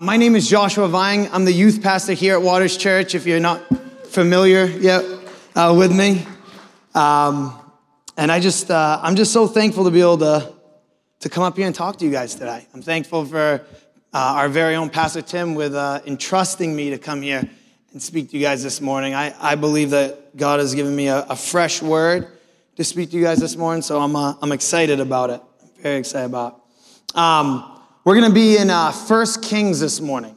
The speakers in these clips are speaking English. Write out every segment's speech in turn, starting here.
My name is Joshua Vining. I'm the youth pastor here at Waters Church. If you're not familiar yet uh, with me, um, and I just uh, I'm just so thankful to be able to to come up here and talk to you guys today. I'm thankful for uh, our very own Pastor Tim with uh, entrusting me to come here and speak to you guys this morning. I, I believe that God has given me a, a fresh word to speak to you guys this morning, so I'm uh, I'm excited about it. I'm very excited about. It. Um, we're going to be in uh, 1 Kings this morning.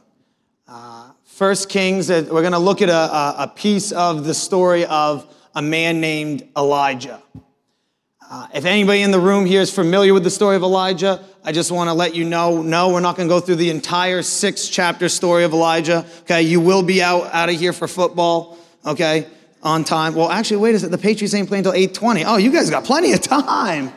Uh, 1 Kings, uh, we're going to look at a, a, piece of the story of a man named Elijah. Uh, if anybody in the room here is familiar with the story of Elijah, I just want to let you know no, we're not going to go through the entire six chapter story of Elijah. Okay, you will be out, out of here for football, okay, on time. Well, actually, wait a second, the Patriots ain't playing until 8.20. Oh, you guys got plenty of time.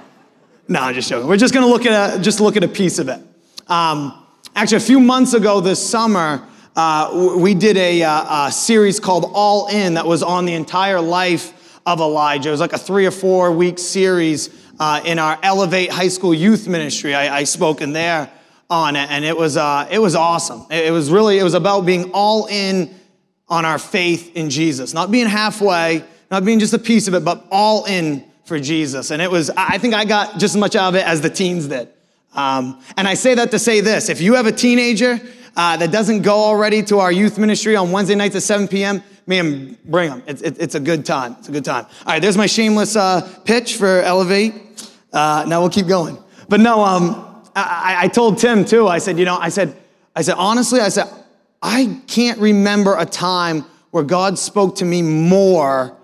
No, I'm just joking. We're just going to look at a, just look at a piece of it. Um, actually, a few months ago this summer, uh, we did a, uh, a, series called All In that was on the entire life of Elijah. It was like a three or four week series uh, in our Elevate High School Youth Ministry. I, I spoke in there on it, and it was, uh, it was awesome. It, it was really, it was about being all in on our faith in Jesus, not being halfway, not being just a piece of it, but all in for Jesus. And it was, I think I got just as much out of it as the teens did. Um, and I say that to say this if you have a teenager uh, that doesn't go already to our youth ministry on Wednesday nights at 7 p.m., man, bring them. It's, it, it's a good time. It's a good time. All right, there's my shameless uh, pitch for Elevate. Uh, now we'll keep going. But no, um, I, I told Tim too, I said, you know, I said, I said, honestly, I said, I can't remember a time where God spoke to me more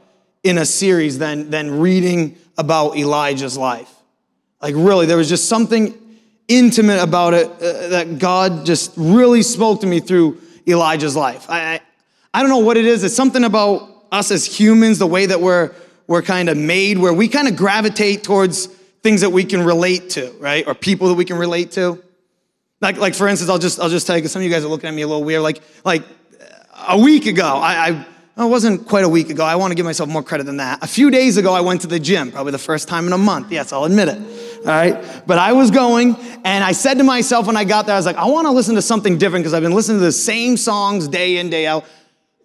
in a series than, than reading about Elijah's life. Like, really, there was just something intimate about it uh, that God just really spoke to me through Elijah's life. I, I, I don't know what it is. It's something about us as humans, the way that we're, we're kind of made, where we kind of gravitate towards things that we can relate to, right? Or people that we can relate to. Like, like for instance, I'll just, I'll just tell you, because some of you guys are looking at me a little weird. Like, like a week ago, I, I it wasn't quite a week ago. I want to give myself more credit than that. A few days ago, I went to the gym, probably the first time in a month. Yes, I'll admit it all right? But I was going, and I said to myself when I got there, I was like, I want to listen to something different because I've been listening to the same songs day in, day out.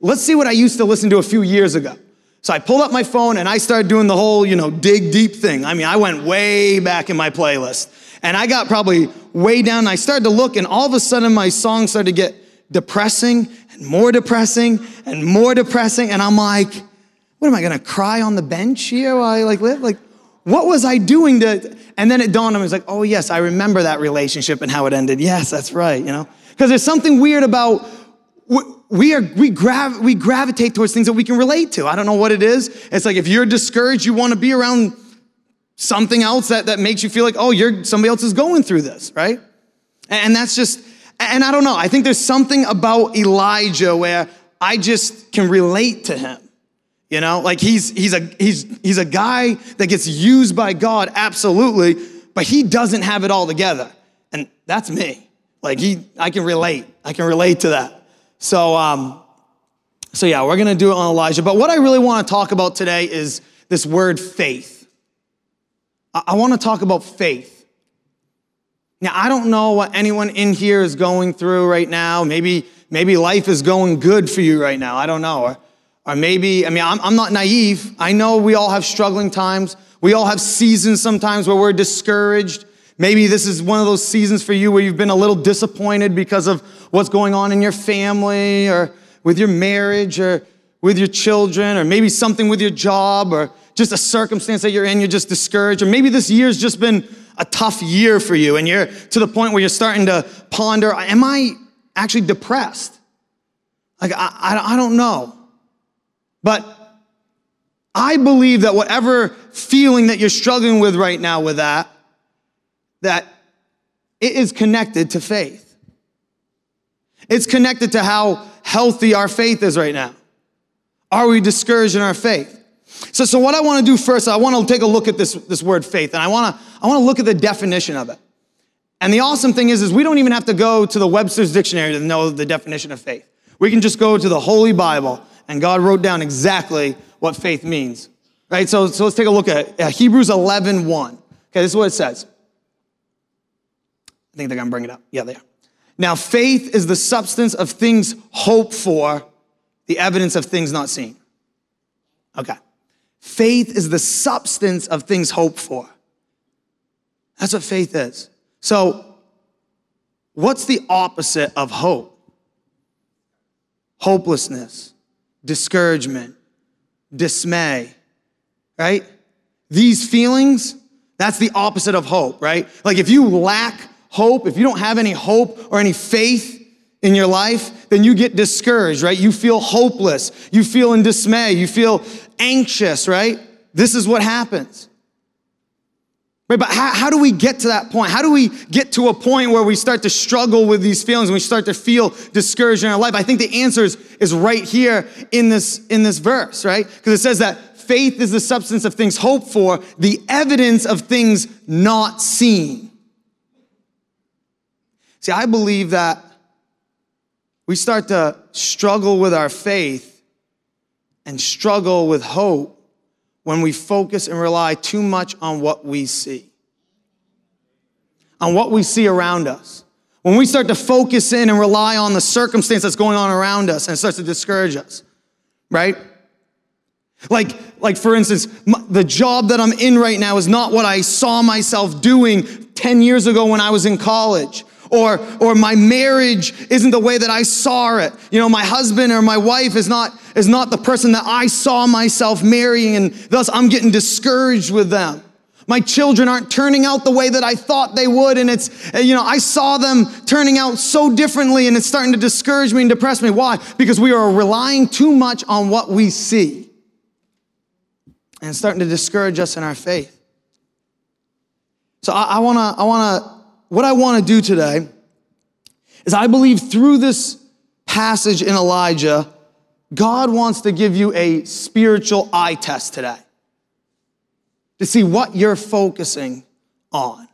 Let's see what I used to listen to a few years ago. So I pulled up my phone and I started doing the whole, you know, dig deep thing. I mean, I went way back in my playlist. And I got probably way down and I started to look, and all of a sudden my songs started to get depressing and more depressing and more depressing. And I'm like, what am I gonna cry on the bench here while I like live? Like, what was I doing to? And then it dawned on me, like, oh, yes, I remember that relationship and how it ended. Yes, that's right, you know? Because there's something weird about we are we grav we gravitate towards things that we can relate to. I don't know what it is. It's like if you're discouraged, you want to be around something else that, that makes you feel like, oh, you're somebody else is going through this, right? And that's just, and I don't know. I think there's something about Elijah where I just can relate to him. You know, like he's he's a he's he's a guy that gets used by God absolutely, but he doesn't have it all together. And that's me. Like he I can relate. I can relate to that. So um so yeah, we're going to do it on Elijah, but what I really want to talk about today is this word faith. I, I want to talk about faith. Now, I don't know what anyone in here is going through right now. Maybe maybe life is going good for you right now. I don't know. Or, maybe, I mean, I'm, I'm not naive. I know we all have struggling times. We all have seasons sometimes where we're discouraged. Maybe this is one of those seasons for you where you've been a little disappointed because of what's going on in your family or with your marriage or with your children or maybe something with your job or just a circumstance that you're in, you're just discouraged. Or maybe this year's just been a tough year for you and you're to the point where you're starting to ponder, am I actually depressed? Like, I, I, I don't know. But I believe that whatever feeling that you're struggling with right now with that, that it is connected to faith. It's connected to how healthy our faith is right now. Are we discouraged in our faith? So, so what I want to do first, I want to take a look at this, this word faith, and I want to I want to look at the definition of it. And the awesome thing is, is we don't even have to go to the Webster's dictionary to know the definition of faith. We can just go to the Holy Bible and God wrote down exactly what faith means. Right? So, so let's take a look at uh, Hebrews 11 1. Okay, this is what it says. I think they're going to bring it up. Yeah, they are. Now, faith is the substance of things hoped for, the evidence of things not seen. Okay. Faith is the substance of things hoped for. That's what faith is. So, what's the opposite of hope? Hopelessness, discouragement, dismay, right? These feelings, that's the opposite of hope, right? Like if you lack hope, if you don't have any hope or any faith in your life, then you get discouraged, right? You feel hopeless. You feel in dismay. You feel anxious, right? This is what happens. Right, but how, how do we get to that point? How do we get to a point where we start to struggle with these feelings and we start to feel discouraged in our life? I think the answer is, is right here in this, in this verse, right? Because it says that faith is the substance of things hoped for, the evidence of things not seen. See, I believe that we start to struggle with our faith and struggle with hope when we focus and rely too much on what we see, on what we see around us. When we start to focus in and rely on the circumstance that's going on around us and it starts to discourage us, right? Like, like for instance, my, the job that I'm in right now is not what I saw myself doing 10 years ago when I was in college or, or my marriage isn't the way that I saw it. You know, my husband or my wife is not, is not the person that I saw myself marrying, and thus I'm getting discouraged with them. My children aren't turning out the way that I thought they would, and it's, you know, I saw them turning out so differently, and it's starting to discourage me and depress me. Why? Because we are relying too much on what we see. And it's starting to discourage us in our faith. So I, I wanna, I wanna what I want to do today is I believe through this passage in Elijah, God wants to give you a spiritual eye test today to see what you're focusing on.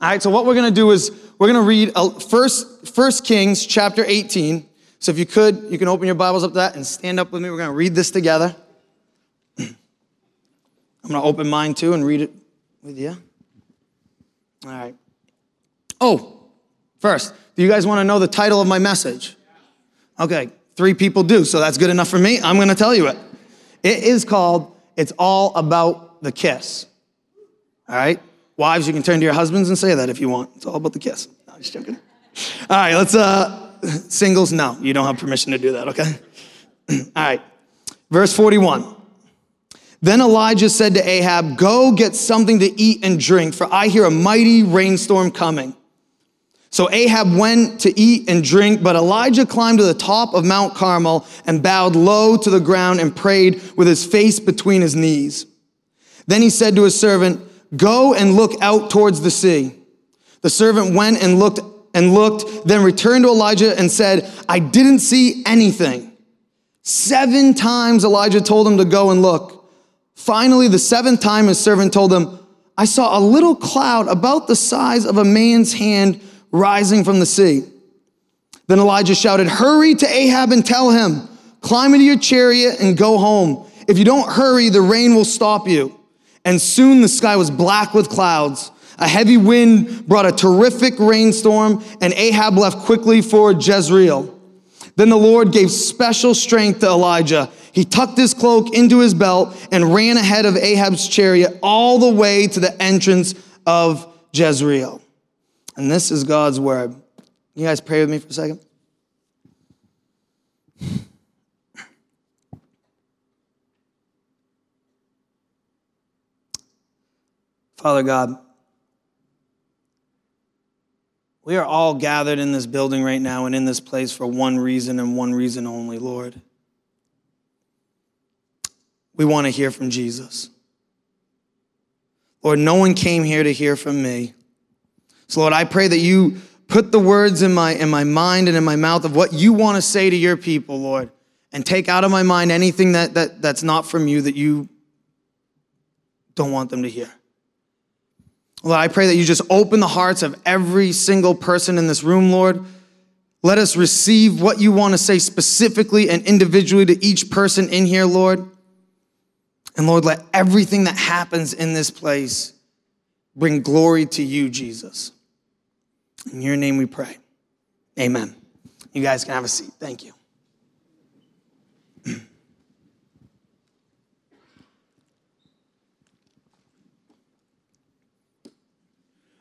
All right, so what we're going to do is we're going to read uh, first, first Kings chapter 18. So if you could, you can open your Bibles up to that and stand up with me. We're going to read this together. I'm going to open mine too and read it with you. All right. Oh, first, do you guys want to know the title of my message? Okay, three people do, so that's good enough for me. I'm going to tell you it. It is called It's All About the Kiss. All right? Wives, you can turn to your husbands and say that if you want. It's all about the kiss. No, I'm just joking. All right, let's, uh, singles, no, you don't have permission to do that, okay? all right, verse 41. Then Elijah said to Ahab, Go get something to eat and drink, for I hear a mighty rainstorm coming. So Ahab went to eat and drink, but Elijah climbed to the top of Mount Carmel and bowed low to the ground and prayed with his face between his knees. Then he said to his servant, Go and look out towards the sea. The servant went and looked and looked, then returned to Elijah and said, I didn't see anything. Seven times Elijah told him to go and look. Finally, the seventh time, his servant told him, I saw a little cloud about the size of a man's hand rising from the sea. Then Elijah shouted, Hurry to Ahab and tell him, climb into your chariot and go home. If you don't hurry, the rain will stop you. And soon the sky was black with clouds. A heavy wind brought a terrific rainstorm, and Ahab left quickly for Jezreel. Then the Lord gave special strength to Elijah he tucked his cloak into his belt and ran ahead of Ahab's chariot all the way to the entrance of Jezreel. And this is God's word. You guys pray with me for a second? Father God, we are all gathered in this building right now and in this place for one reason and one reason only, Lord. We want to hear from Jesus. Lord, no one came here to hear from me. So, Lord, I pray that you put the words in my, in my mind and in my mouth of what you want to say to your people, Lord, and take out of my mind anything that, that, that's not from you that you don't want them to hear. Lord, I pray that you just open the hearts of every single person in this room, Lord. Let us receive what you want to say specifically and individually to each person in here, Lord. And Lord, let everything that happens in this place bring glory to you, Jesus. In your name we pray. Amen. You guys can have a seat. Thank you.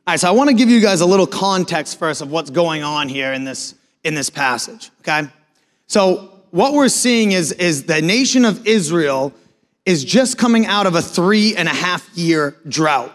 All right, so I want to give you guys a little context first of what's going on here in this, in this passage, okay? So, what we're seeing is, is the nation of Israel is just coming out of a three and a half year drought,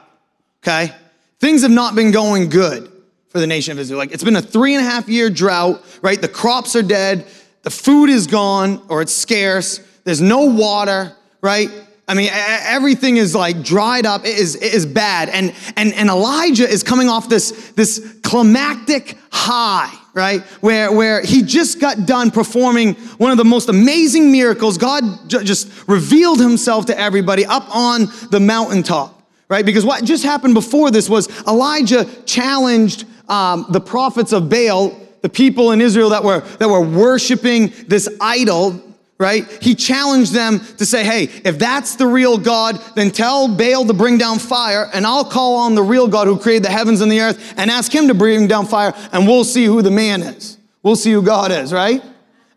okay? Things have not been going good for the nation of Israel. Like, it's been a three and a half year drought, right? The crops are dead, the food is gone or it's scarce, there's no water, right? I mean, everything is like dried up. It is, it is bad. And, and, and Elijah is coming off this, this climactic high, right? Where, where he just got done performing one of the most amazing miracles. God just revealed himself to everybody up on the mountaintop, right? Because what just happened before this was Elijah challenged um, the prophets of Baal, the people in Israel that were, that were worshiping this idol right? He challenged them to say, hey, if that's the real God, then tell Baal to bring down fire, and I'll call on the real God who created the heavens and the earth and ask him to bring down fire, and we'll see who the man is. We'll see who God is, right?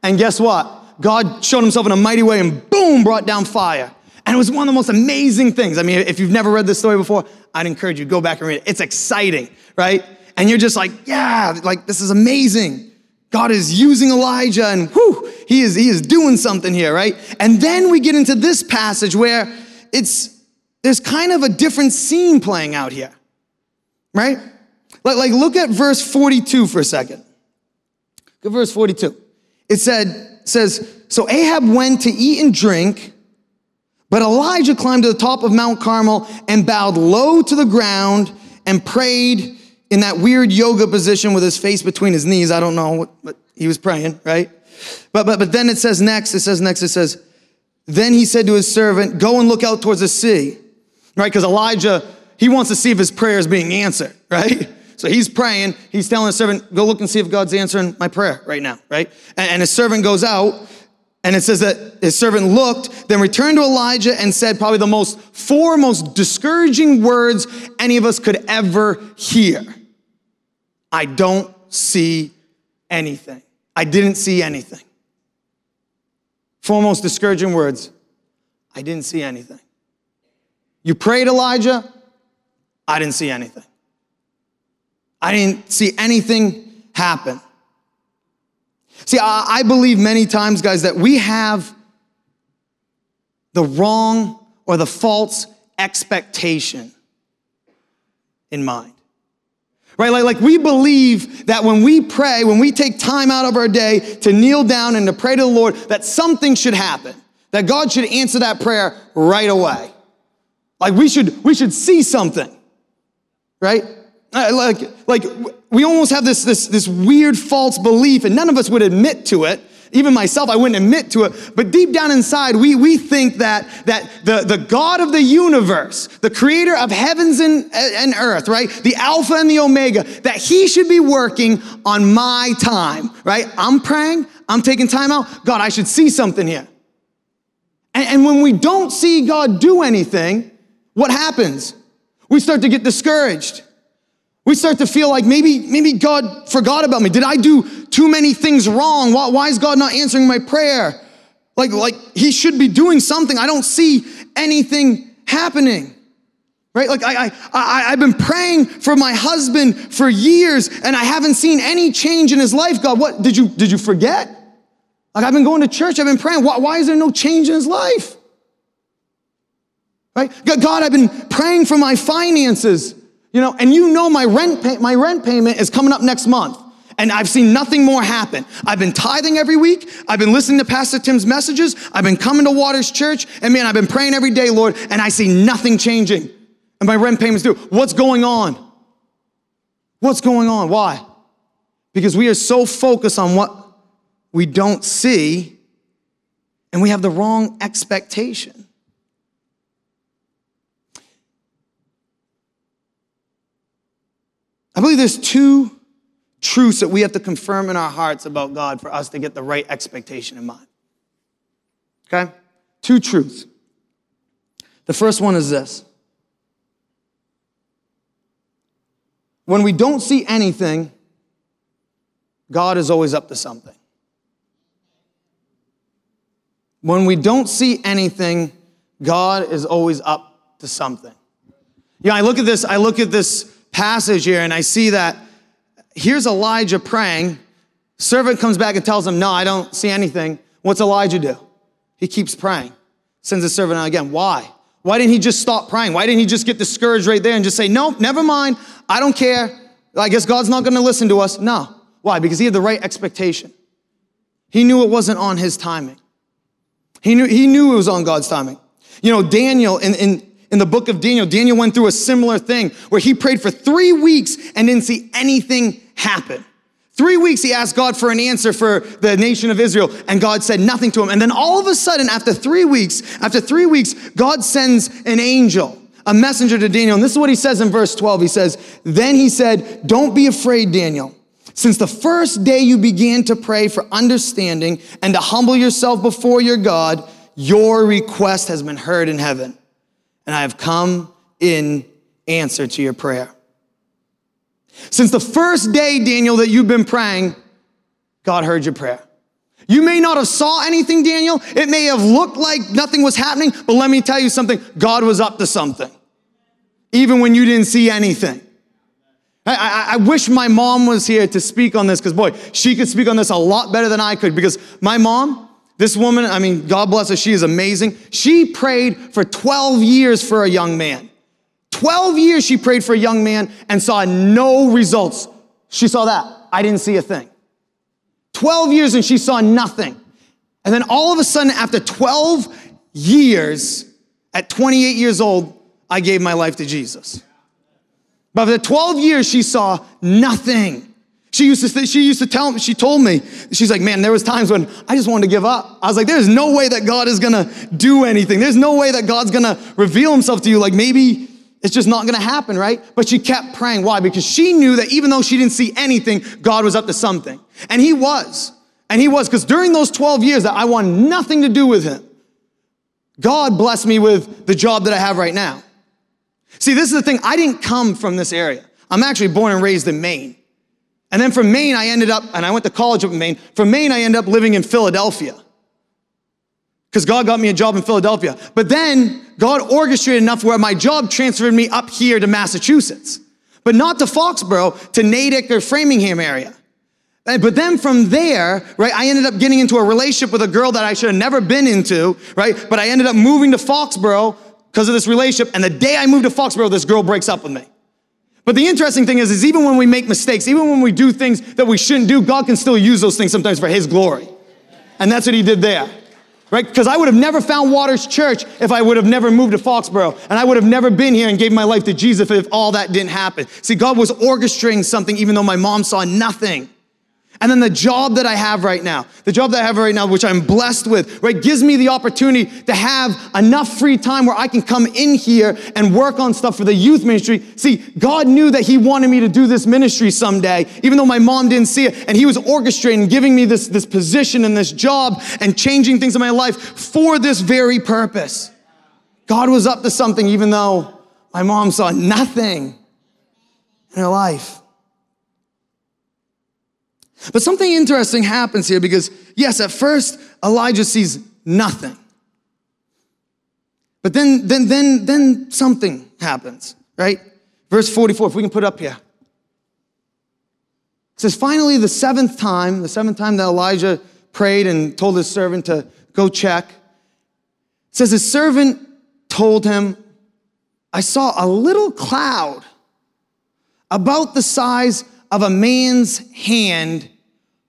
And guess what? God showed himself in a mighty way and boom, brought down fire. And it was one of the most amazing things. I mean, if you've never read this story before, I'd encourage you go back and read it. It's exciting, right? And you're just like, yeah, like this is amazing. God is using Elijah and whew, he is, he is doing something here, right? And then we get into this passage where it's, there's kind of a different scene playing out here, right? Like, like look at verse 42 for a second. Look at verse 42. It said, says, so Ahab went to eat and drink, but Elijah climbed to the top of Mount Carmel and bowed low to the ground and prayed in that weird yoga position with his face between his knees. I don't know what, what he was praying, right? But, but, but then it says next, it says next, it says, then he said to his servant, go and look out towards the sea, right? Because Elijah, he wants to see if his prayer is being answered, right? So he's praying. He's telling his servant, go look and see if God's answering my prayer right now, right? And, and his servant goes out and it says that his servant looked, then returned to Elijah and said probably the most four most discouraging words any of us could ever hear. I don't see anything. I didn't see anything. Four most discouraging words I didn't see anything. You prayed, Elijah? I didn't see anything. I didn't see anything happen. See, I, believe many times, guys, that we have the wrong or the false expectation in mind right? Like, like we believe that when we pray, when we take time out of our day to kneel down and to pray to the Lord, that something should happen, that God should answer that prayer right away. Like we should, we should see something, right? Uh, like, like we almost have this, this, this weird false belief, and none of us would admit to it even myself, I wouldn't admit to it, but deep down inside, we, we think that, that the, the God of the universe, the creator of heavens and, and earth, right? The Alpha and the Omega, that he should be working on my time, right? I'm praying, I'm taking time out. God, I should see something here. And, and when we don't see God do anything, what happens? We start to get discouraged. We start to feel like maybe, maybe God forgot about me. Did I do too many things wrong? Why, why is God not answering my prayer? Like, like he should be doing something. I don't see anything happening. Right? Like I, I, I, I've been praying for my husband for years and I haven't seen any change in his life. God, what did you, did you forget? Like I've been going to church, I've been praying. Why, why is there no change in his life? Right? God, I've been praying for my finances. You know, and you know my rent pay, my rent payment is coming up next month. And I've seen nothing more happen. I've been tithing every week. I've been listening to Pastor Tim's messages. I've been coming to Waters Church. And man, I've been praying every day, Lord, and I see nothing changing. And my rent payment's due. What's going on? What's going on? Why? Because we are so focused on what we don't see, and we have the wrong expectation. I believe there's two truths that we have to confirm in our hearts about God for us to get the right expectation in mind. Okay? Two truths. The first one is this when we don't see anything, God is always up to something. When we don't see anything, God is always up to something. Yeah, I look at this, I look at this passage here and I see that here's Elijah praying. Servant comes back and tells him, No, I don't see anything. What's Elijah do? He keeps praying. Sends the servant out again. Why? Why didn't he just stop praying? Why didn't he just get discouraged right there and just say, Nope, never mind. I don't care. I guess God's not going to listen to us. No. Why? Because he had the right expectation. He knew it wasn't on his timing. He knew, he knew it was on God's timing. You know, Daniel, in, in, in the book of Daniel, Daniel went through a similar thing where he prayed for three weeks and didn't see anything happen. Three weeks he asked God for an answer for the nation of Israel, and God said nothing to him. And then all of a sudden, after three weeks, after three weeks, God sends an angel, a messenger to Daniel. And this is what he says in verse 12. He says, Then he said, Don't be afraid, Daniel. Since the first day you began to pray for understanding and to humble yourself before your God, your request has been heard in heaven. And I have come in answer to your prayer. Since the first day, Daniel, that you've been praying, God heard your prayer. You may not have saw anything, Daniel. It may have looked like nothing was happening, but let me tell you something. God was up to something, even when you didn't see anything. I, I, I wish my mom was here to speak on this because, boy, she could speak on this a lot better than I could because my mom, this woman, I mean, God bless her, she is amazing. She prayed for 12 years for a young man. 12 years she prayed for a young man and saw no results. She saw that. I didn't see a thing. 12 years and she saw nothing. And then all of a sudden, after 12 years, at 28 years old, I gave my life to Jesus. But for 12 years, she saw nothing. She used to, she used to tell me, she told me, she's like, man, there was times when I just wanted to give up. I was like, there's no way that God is gonna do anything. There's no way that God's gonna reveal himself to you. Like maybe it's just not gonna happen, right? But she kept praying. Why? Because she knew that even though she didn't see anything, God was up to something. And he was. And he was, because during those 12 years that I wanted nothing to do with him, God blessed me with the job that I have right now. See, this is the thing. I didn't come from this area. I'm actually born and raised in Maine. And then from Maine, I ended up, and I went to college up in Maine. From Maine, I ended up living in Philadelphia. Because God got me a job in Philadelphia. But then God orchestrated enough where my job transferred me up here to Massachusetts. But not to Foxborough, to Natick or Framingham area. But then from there, right, I ended up getting into a relationship with a girl that I should have never been into, right? But I ended up moving to Foxborough because of this relationship. And the day I moved to Foxborough, this girl breaks up with me. But the interesting thing is, is even when we make mistakes, even when we do things that we shouldn't do, God can still use those things sometimes for His glory. And that's what He did there. Right? Because I would have never found Waters Church if I would have never moved to Foxborough. And I would have never been here and gave my life to Jesus if all that didn't happen. See, God was orchestrating something even though my mom saw nothing. And then the job that I have right now, the job that I have right now, which I'm blessed with, right, gives me the opportunity to have enough free time where I can come in here and work on stuff for the youth ministry. See, God knew that He wanted me to do this ministry someday, even though my mom didn't see it. And He was orchestrating, giving me this, this position and this job and changing things in my life for this very purpose. God was up to something, even though my mom saw nothing in her life. But something interesting happens here because, yes, at first Elijah sees nothing. But then, then, then, then something happens, right? Verse 44, if we can put up here. It says, finally, the seventh time, the seventh time that Elijah prayed and told his servant to go check, says his servant told him, I saw a little cloud about the size of a man's hand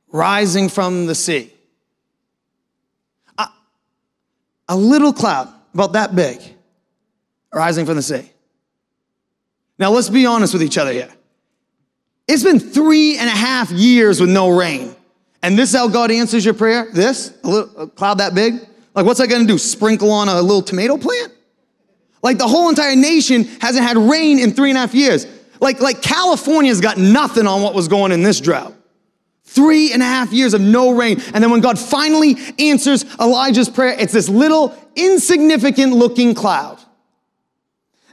rising from the sea. A, a little cloud, about that big, rising from the sea. Now, let's be honest with each other here. It's been three and a half years with no rain. And this is how God answers your prayer? This? A, little, a cloud that big? Like, what's that gonna do? Sprinkle on a little tomato plant? Like, the whole entire nation hasn't had rain in three and a half years. Like, like California's got nothing on what was going in this drought. Three and a half years of no rain. And then when God finally answers Elijah's prayer, it's this little insignificant looking cloud.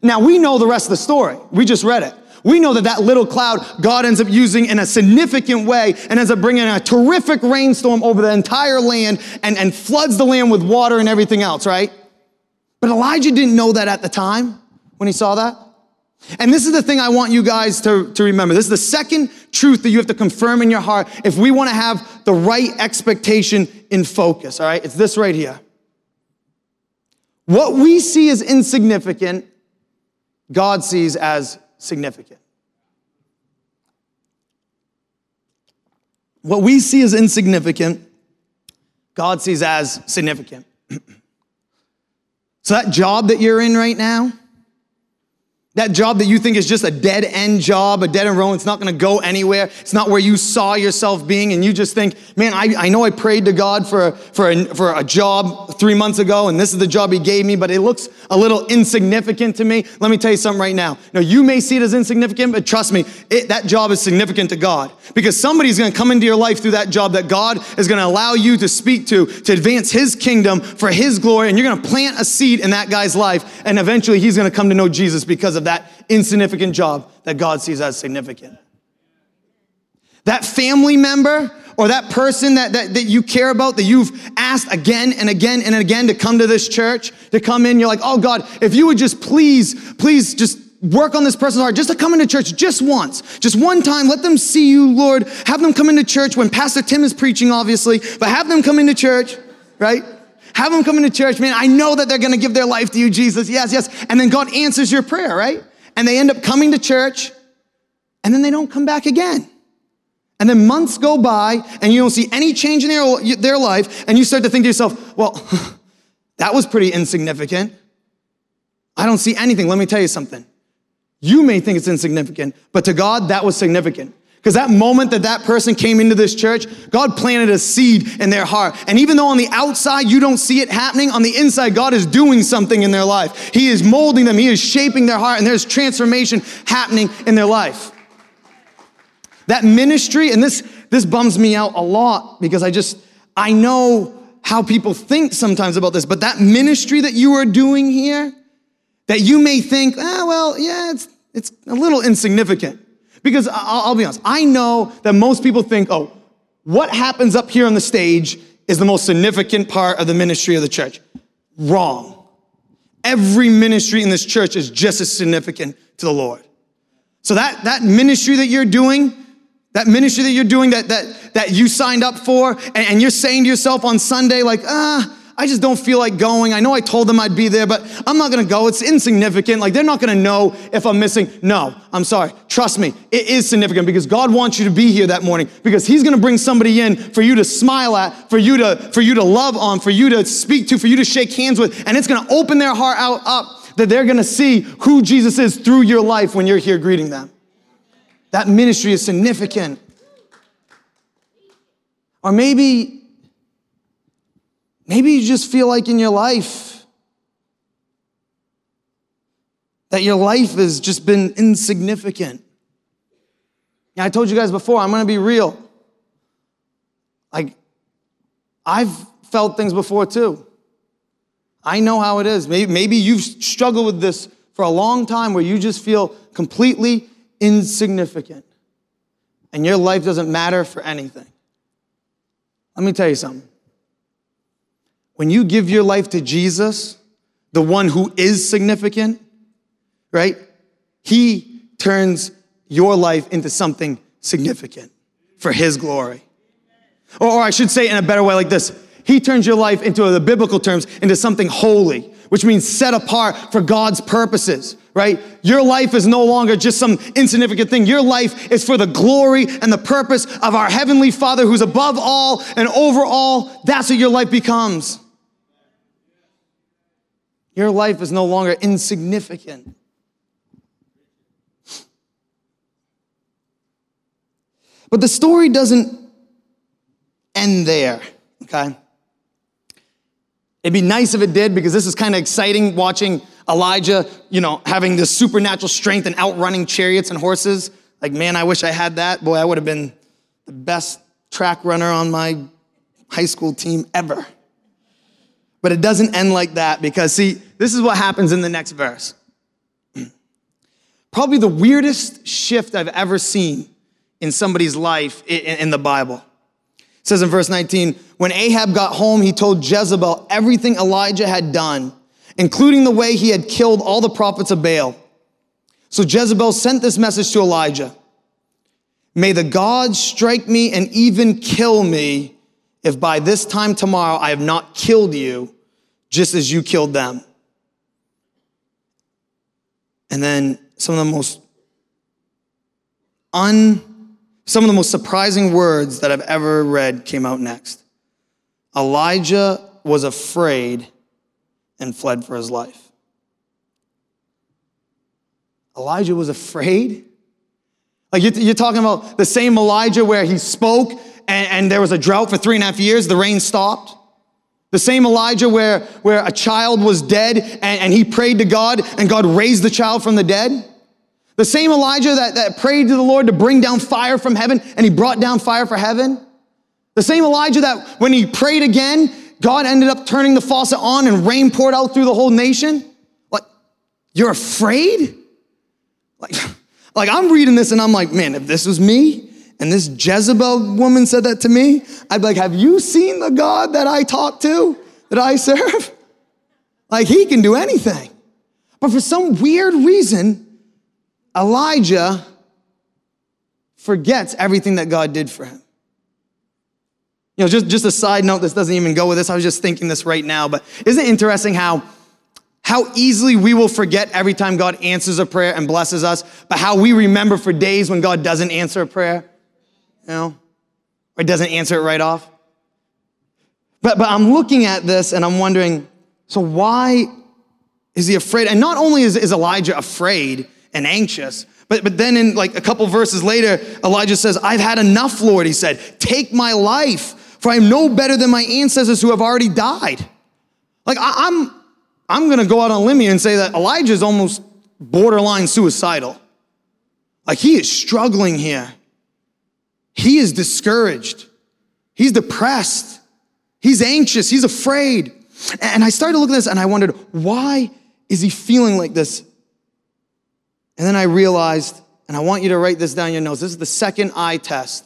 Now we know the rest of the story. We just read it. We know that that little cloud God ends up using in a significant way and ends up bringing a terrific rainstorm over the entire land and, and floods the land with water and everything else, right? But Elijah didn't know that at the time when he saw that. And this is the thing I want you guys to, to remember. This is the second truth that you have to confirm in your heart if we want to have the right expectation in focus, all right? It's this right here. What we see as insignificant, God sees as significant. What we see as insignificant, God sees as significant. so, that job that you're in right now, that job that you think is just a dead end job, a dead end road, it's not gonna go anywhere. It's not where you saw yourself being, and you just think, man, I, I know I prayed to God for, for, a, for a job three months ago, and this is the job He gave me, but it looks a little insignificant to me. Let me tell you something right now. Now, you may see it as insignificant, but trust me, it, that job is significant to God because somebody's gonna come into your life through that job that God is gonna allow you to speak to, to advance His kingdom for His glory, and you're gonna plant a seed in that guy's life, and eventually he's gonna come to know Jesus because of that insignificant job that God sees as significant. That family member or that person that, that, that you care about that you've asked again and again and again to come to this church, to come in, you're like, oh God, if you would just please, please just work on this person's heart just to come into church just once, just one time. Let them see you, Lord. Have them come into church when Pastor Tim is preaching, obviously, but have them come into church, right? Have them come into church, man. I know that they're going to give their life to you, Jesus. Yes, yes. And then God answers your prayer, right? and they end up coming to church and then they don't come back again. And then months go by and you don't see any change in their, their life and you start to think to yourself, well, that was pretty insignificant. I don't see anything. Let me tell you something. You may think it's insignificant, but to God, that was significant. Because that moment that that person came into this church, God planted a seed in their heart. And even though on the outside you don't see it happening, on the inside, God is doing something in their life. He is molding them, He is shaping their heart, and there's transformation happening in their life. That ministry, and this, this bums me out a lot because I just, I know how people think sometimes about this, but that ministry that you are doing here, that you may think, ah, well, yeah, it's, it's a little insignificant. Because I'll, be honest, I know that most people think, oh, what happens up here on the stage is the most significant part of the ministry of the church. Wrong. Every ministry in this church is just as significant to the Lord. So that, that ministry that you're doing, that ministry that you're doing that, that, that you signed up for, and, and you're saying to yourself on Sunday, like, ah, I just don't feel like going. I know I told them I'd be there, but I'm not gonna go. It's insignificant. Like, they're not gonna know if I'm missing. No, I'm sorry. Trust me, it is significant because God wants you to be here that morning because He's gonna bring somebody in for you to smile at, for you to, for you to love on, for you to speak to, for you to shake hands with, and it's gonna open their heart out up that they're gonna see who Jesus is through your life when you're here greeting them. That ministry is significant. Or maybe Maybe you just feel like in your life that your life has just been insignificant. Yeah, I told you guys before, I'm gonna be real. Like, I've felt things before too. I know how it is. Maybe, maybe you've struggled with this for a long time where you just feel completely insignificant and your life doesn't matter for anything. Let me tell you something. When you give your life to Jesus, the one who is significant, right? He turns your life into something significant for his glory. Or, or, I should say in a better way like this He turns your life into the biblical terms into something holy, which means set apart for God's purposes, right? Your life is no longer just some insignificant thing. Your life is for the glory and the purpose of our Heavenly Father who's above all and over all. That's what your life becomes. Your life is no longer insignificant. But the story doesn't end there, okay? It'd be nice if it did because this is kind of exciting watching Elijah, you know, having this supernatural strength and outrunning chariots and horses. Like, man, I wish I had that. Boy, I would have been the best track runner on my high school team ever. But it doesn't end like that because, see, this is what happens in the next verse. Probably the weirdest shift I've ever seen in somebody's life in the Bible. It says in verse 19, when Ahab got home, he told Jezebel everything Elijah had done, including the way he had killed all the prophets of Baal. So Jezebel sent this message to Elijah May the gods strike me and even kill me if by this time tomorrow I have not killed you just as you killed them. And then some of the most un some of the most surprising words that I've ever read came out next. Elijah was afraid and fled for his life. Elijah was afraid? Like you're talking about the same Elijah where he spoke and, and there was a drought for three and a half years, the rain stopped. The same Elijah where, where a child was dead and, and he prayed to God and God raised the child from the dead. The same Elijah that, that prayed to the Lord to bring down fire from heaven and he brought down fire for heaven. The same Elijah that when he prayed again, God ended up turning the faucet on and rain poured out through the whole nation. Like, you're afraid? Like, like I'm reading this and I'm like, man, if this was me and this Jezebel woman said that to me, I'd be like, have you seen the God that I talk to, that I serve? Like, he can do anything. But for some weird reason, Elijah forgets everything that God did for him. You know, just, just a side note, this doesn't even go with this. I was just thinking this right now, but isn't it interesting how how easily we will forget every time God answers a prayer and blesses us, but how we remember for days when God doesn't answer a prayer, you know, or doesn't answer it right off. But, but I'm looking at this and I'm wondering, so why is he afraid? And not only is, is Elijah afraid and anxious, but, but then in like a couple verses later, Elijah says, I've had enough, Lord. He said, take my life, for I am no better than my ancestors who have already died. Like I, I'm, I'm going to go out on limb and say that Elijah is almost borderline suicidal. Like he is struggling here. He is discouraged. He's depressed. He's anxious. He's afraid. And I started looking at this and I wondered, why is he feeling like this? And then I realized, and I want you to write this down your notes. This is the second eye test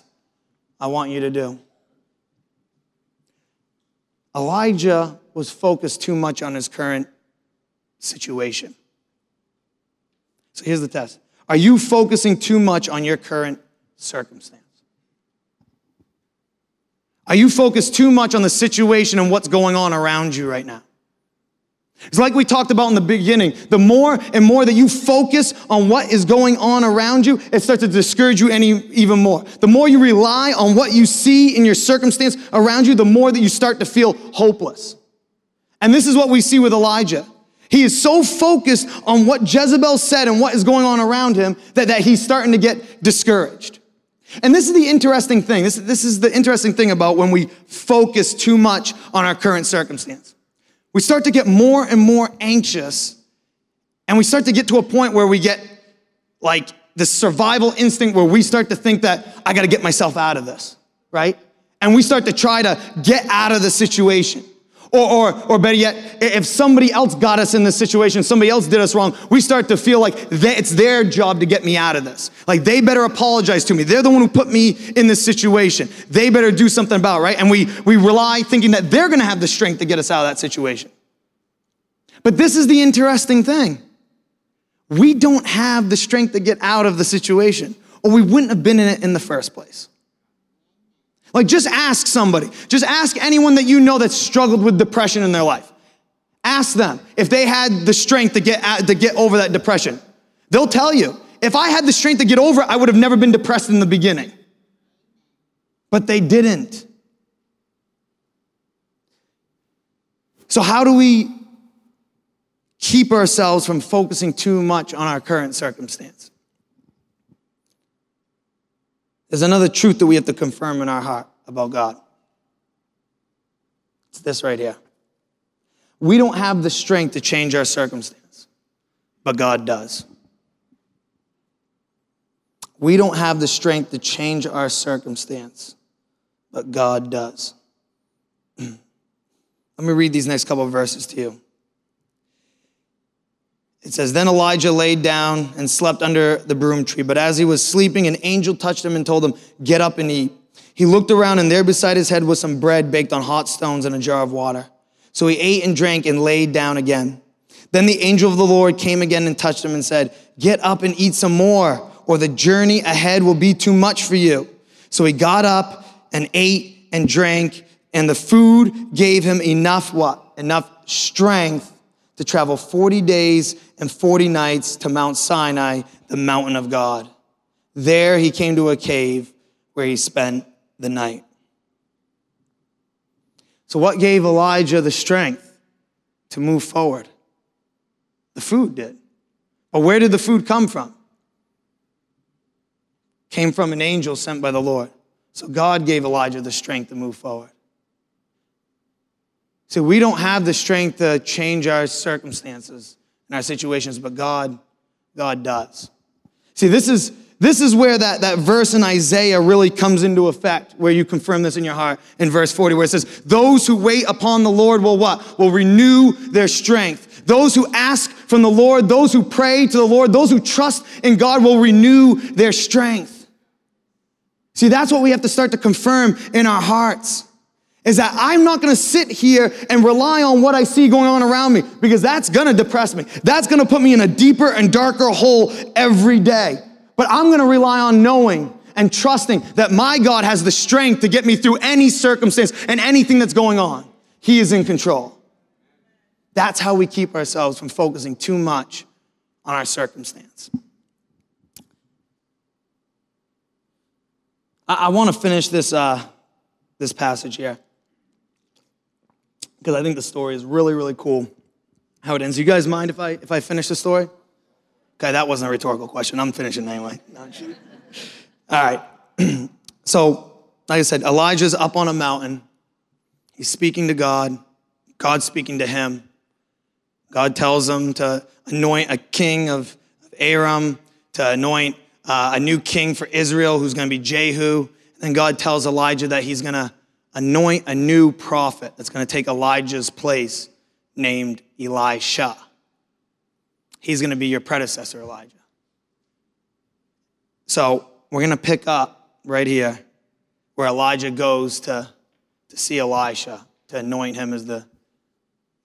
I want you to do. Elijah was focused too much on his current situation. So here's the test Are you focusing too much on your current circumstance? Are you focused too much on the situation and what's going on around you right now? It's like we talked about in the beginning. The more and more that you focus on what is going on around you, it starts to discourage you any, even more. The more you rely on what you see in your circumstance around you, the more that you start to feel hopeless. And this is what we see with Elijah. He is so focused on what Jezebel said and what is going on around him that, that he's starting to get discouraged. And this is the interesting thing. This, this is the interesting thing about when we focus too much on our current circumstance. We start to get more and more anxious, and we start to get to a point where we get like the survival instinct where we start to think that I got to get myself out of this, right? And we start to try to get out of the situation. Or, or, or better yet, if somebody else got us in this situation, somebody else did us wrong, we start to feel like they, it's their job to get me out of this. Like they better apologize to me. They're the one who put me in this situation. They better do something about it, right? And we, we rely thinking that they're gonna have the strength to get us out of that situation. But this is the interesting thing. We don't have the strength to get out of the situation, or we wouldn't have been in it in the first place. Like, just ask somebody. Just ask anyone that you know that struggled with depression in their life. Ask them if they had the strength to get, to get over that depression. They'll tell you, if I had the strength to get over it, I would have never been depressed in the beginning. But they didn't. So, how do we keep ourselves from focusing too much on our current circumstance? There's another truth that we have to confirm in our heart about God. It's this right here. We don't have the strength to change our circumstance, but God does. We don't have the strength to change our circumstance, but God does. Let me read these next couple verses to you. It says, Then Elijah laid down and slept under the broom tree. But as he was sleeping, an angel touched him and told him, Get up and eat. He looked around, and there beside his head was some bread baked on hot stones and a jar of water. So he ate and drank and laid down again. Then the angel of the Lord came again and touched him and said, Get up and eat some more, or the journey ahead will be too much for you. So he got up and ate and drank, and the food gave him enough what? Enough strength to travel 40 days and 40 nights to Mount Sinai, the mountain of God. There he came to a cave where he spent the night. So, what gave Elijah the strength to move forward? The food did. But where did the food come from? Came from an angel sent by the Lord. So, God gave Elijah the strength to move forward. So we don't have the strength to change our circumstances and our situations, but God, God does. See, this is this is where that, that verse in Isaiah really comes into effect, where you confirm this in your heart in verse 40, where it says, Those who wait upon the Lord will what? Will renew their strength. Those who ask from the Lord, those who pray to the Lord, those who trust in God will renew their strength. See, that's what we have to start to confirm in our hearts is that I'm not to sit here and rely on what I see going on around me because that's to depress me. That's to put me in a deeper and darker hole every day. But I'm to rely on knowing and trusting that my God has the strength to get me through any circumstance and anything that's going on. He is in control. That's how we keep ourselves from focusing too much on our circumstance. I, I want to finish this, uh, this passage here because I think the story is really, really cool how it ends. You guys mind if I if I finish the story? Okay, that wasn't a rhetorical question. I'm finishing anyway. All right. so, like I said, Elijah's up on a mountain. He's speaking to God. God's speaking to him. God tells him to anoint a king of, Aram, to anoint uh, a new king for Israel who's going to be Jehu. And then God tells Elijah that he's going to anoint a new prophet that's going to take Elijah's place named Elisha. He's going to be your predecessor, Elijah. So we're going to pick up right here where Elijah goes to, to see Elisha, to anoint him as the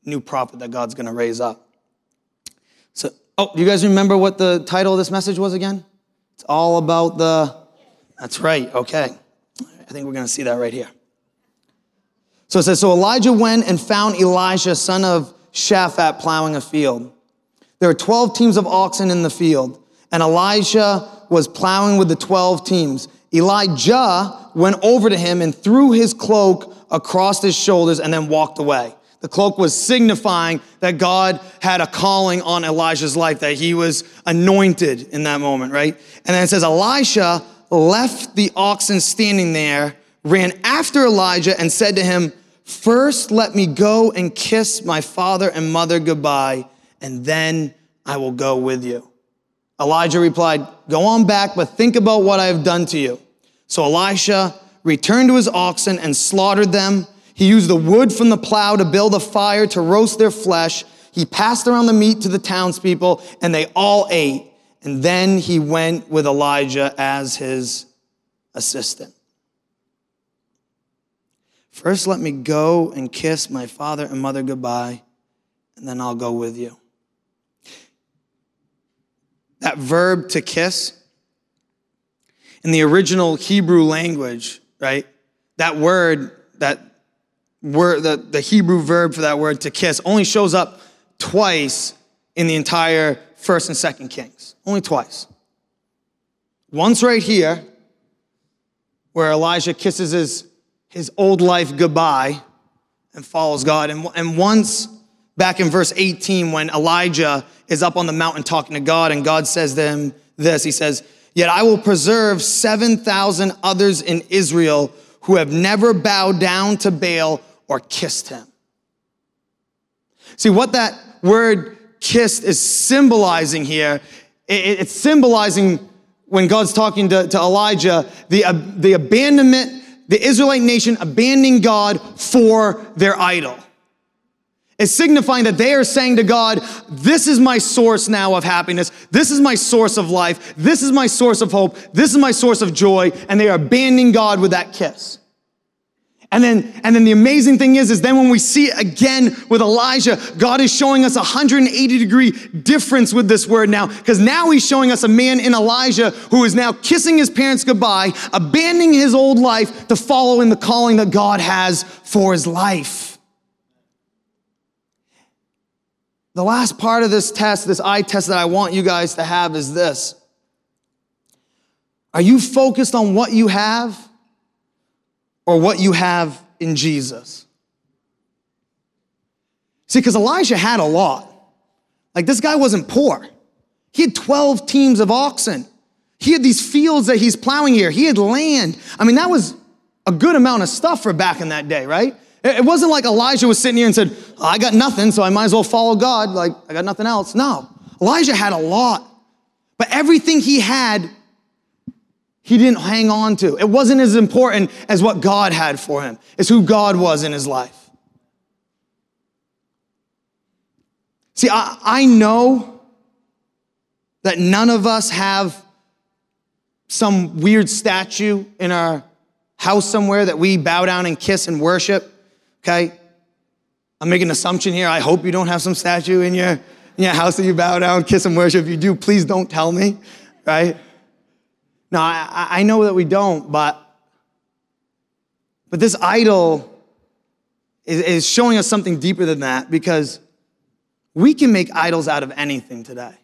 new prophet that God's going to raise up. So, oh, do you guys remember what the title of this message was again? It's all about the. That's right, okay. I think we're going to see that right here. So it says, So Elijah went and found Elisha, son of Shaphat, plowing a field. There were 12 teams of oxen in the field, and Elijah was plowing with the 12 teams. Elijah went over to him and threw his cloak across his shoulders and then walked away. The cloak was signifying that God had a calling on Elijah's life, that he was anointed in that moment, right? And then it says, Elisha left the oxen standing there ran after Elijah and said to him, First, let me go and kiss my father and mother goodbye, and then I will go with you. Elijah replied, Go on back, but think about what I have done to you. So Elisha returned to his oxen and slaughtered them. He used the wood from the plow to build a fire to roast their flesh. He passed around the meat to the townspeople, and they all ate. And then he went with Elijah as his assistant. First, let me go and kiss my father and mother goodbye, and then I'll go with you. That verb to kiss, in the original Hebrew language, right? That word, that word, the, the Hebrew verb for that word to kiss only shows up twice in the entire first and second Kings. Only twice. Once right here, where Elijah kisses his his old life goodbye and follows God. And, and once back in verse 18, when Elijah is up on the mountain talking to God, and God says to him this He says, Yet I will preserve 7,000 others in Israel who have never bowed down to Baal or kissed him. See, what that word kissed is symbolizing here, it's symbolizing when God's talking to, to Elijah, the, uh, the abandonment the Israelite nation abandoning God for their idol. It's signifying that they are saying to God, This is my source now of happiness. This is my source of life. This is my source of hope. This is my source of joy. And they are abandoning God with that kiss. And then, and then the amazing thing is, is then when we see again with Elijah, God is showing us a 180 degree difference with this word now, because now he's showing us a man in Elijah who is now kissing his parents goodbye, abandoning his old life to follow in the calling that God has for his life. The last part of this test, this eye test that I want you guys to have is this. Are you focused on what you have or what you have in Jesus? See, because Elijah had a lot. Like this guy wasn't poor. He had 12 teams of oxen. He had these fields that he's plowing here. He had land. I mean, that was a good amount of stuff for back in that day, right? It wasn't like Elijah was sitting here and said, oh, I got nothing, so I might as well follow God. Like, I got nothing else. No. Elijah had a lot. But everything he had, he didn't hang on to. It wasn't as important as what God had for him. It's who God was in his life. See, I, I know that none of us have some weird statue in our house somewhere that we bow down and kiss and worship. Okay? I'm making an assumption here. I hope you don't have some statue in your, in your house that you bow down, kiss, and worship. If you do, please don't tell me, right? No, I, I know that we don't, but, but this idol is, is showing us something deeper than that because we can make idols out of anything today.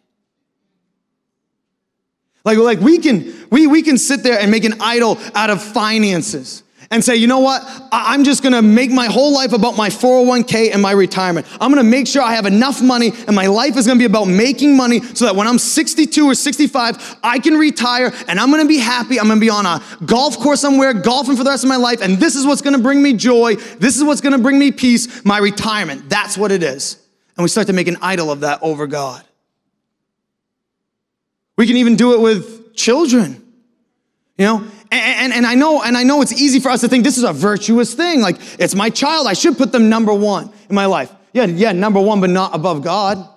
Like, like we can we, we can sit there and make an idol out of finances and say, you know what? I'm just gonna make my whole life about my 401k and my retirement. I'm gonna make sure I have enough money and my life is gonna be about making money so that when I'm 62 or 65, I can retire and I'm gonna be happy. I'm gonna be on a golf course somewhere, golfing for the rest of my life, and this is what's gonna bring me joy. This is what's gonna bring me peace, my retirement. That's what it is. And we start to make an idol of that over God. We can even do it with children. You know, and, and, I know, and I know it's easy for us to think this is a virtuous thing. Like, it's my child. I should put them number one in my life. Yeah, yeah, number one, but not above God.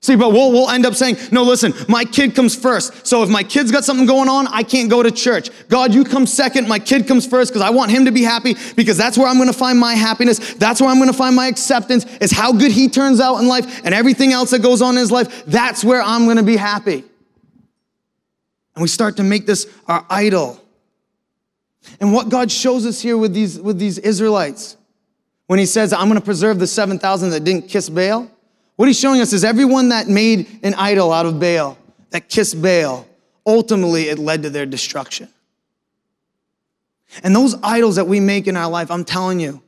See, but we'll, we'll end up saying, no, listen, my kid comes first. So if my kid's got something going on, I can't go to church. God, you come second. My kid comes first because I want him to be happy because that's where I'm going to find my happiness. That's where I'm going to find my acceptance is how good he turns out in life and everything else that goes on in his life. That's where I'm going to be happy. And we start to make this our idol. And what God shows us here with these, with these Israelites, when he says, I'm going to preserve the 7,000 that didn't kiss Baal, what he's showing us is everyone that made an idol out of Baal, that kissed Baal, ultimately it led to their destruction. And those idols that we make in our life, I'm telling you,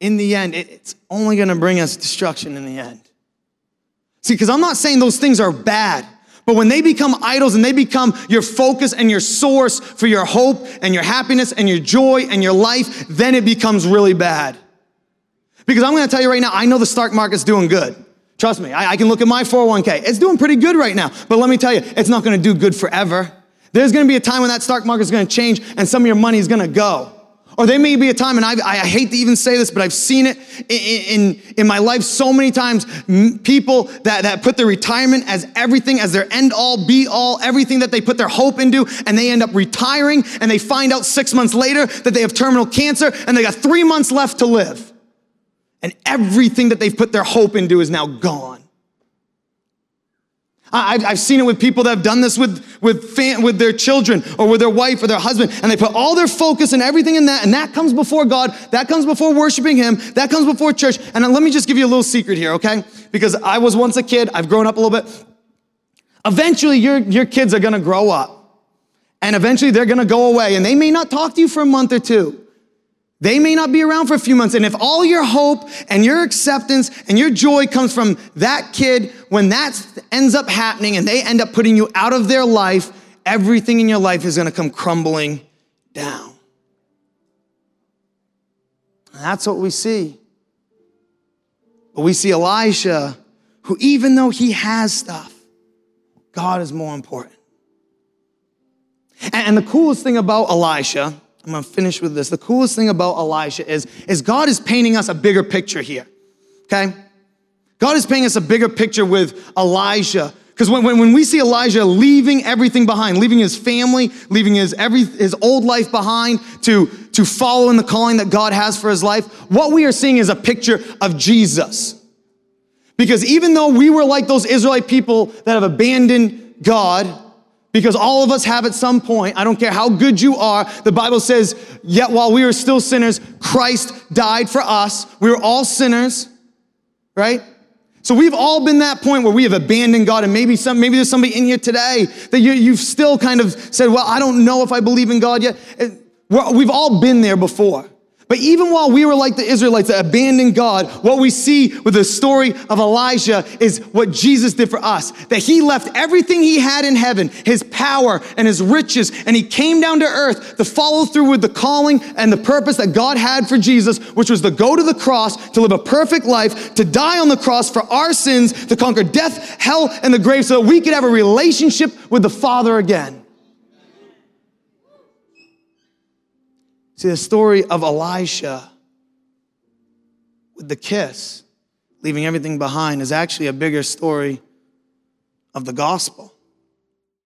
in the end, it's only going to bring us destruction in the end. See, because I'm not saying those things are bad. But when they become idols and they become your focus and your source for your hope and your happiness and your joy and your life, then it becomes really bad. Because I'm gonna tell you right now, I know the stock market's doing good. Trust me, I, I can look at my 401k. It's doing pretty good right now. But let me tell you, it's not gonna do good forever. There's gonna be a time when that stock market's gonna change and some of your money is gonna go. Or there may be a time, and I, I hate to even say this, but I've seen it in, in, in my life so many times. People that, that put their retirement as everything, as their end all, be all, everything that they put their hope into, and they end up retiring, and they find out six months later that they have terminal cancer, and they got three months left to live. And everything that they've put their hope into is now gone. I've seen it with people that have done this with, with, fam- with their children or with their wife or their husband, and they put all their focus and everything in that, and that comes before God, that comes before worshiping Him, that comes before church. And let me just give you a little secret here, okay? Because I was once a kid, I've grown up a little bit. Eventually, your, your kids are gonna grow up, and eventually they're gonna go away, and they may not talk to you for a month or two. They may not be around for a few months. And if all your hope and your acceptance and your joy comes from that kid, when that ends up happening and they end up putting you out of their life, everything in your life is going to come crumbling down. And that's what we see. But we see Elisha, who, even though he has stuff, God is more important. And the coolest thing about Elisha I'm gonna finish with this. The coolest thing about Elijah is, is God is painting us a bigger picture here. Okay? God is painting us a bigger picture with Elijah. Because when, when, when we see Elijah leaving everything behind, leaving his family, leaving his, every, his old life behind to, to follow in the calling that God has for his life, what we are seeing is a picture of Jesus. Because even though we were like those Israelite people that have abandoned God, because all of us have at some point, I don't care how good you are, the Bible says, yet while we were still sinners, Christ died for us. We were all sinners, right? So we've all been that point where we have abandoned God, and maybe some, maybe there's somebody in here today that you, you've still kind of said, "Well, I don't know if I believe in God yet." We've all been there before. But even while we were like the Israelites that abandoned God, what we see with the story of Elijah is what Jesus did for us. That he left everything he had in heaven, his power and his riches, and he came down to earth to follow through with the calling and the purpose that God had for Jesus, which was to go to the cross, to live a perfect life, to die on the cross for our sins, to conquer death, hell, and the grave so that we could have a relationship with the Father again. See, the story of Elisha with the kiss, leaving everything behind, is actually a bigger story of the gospel.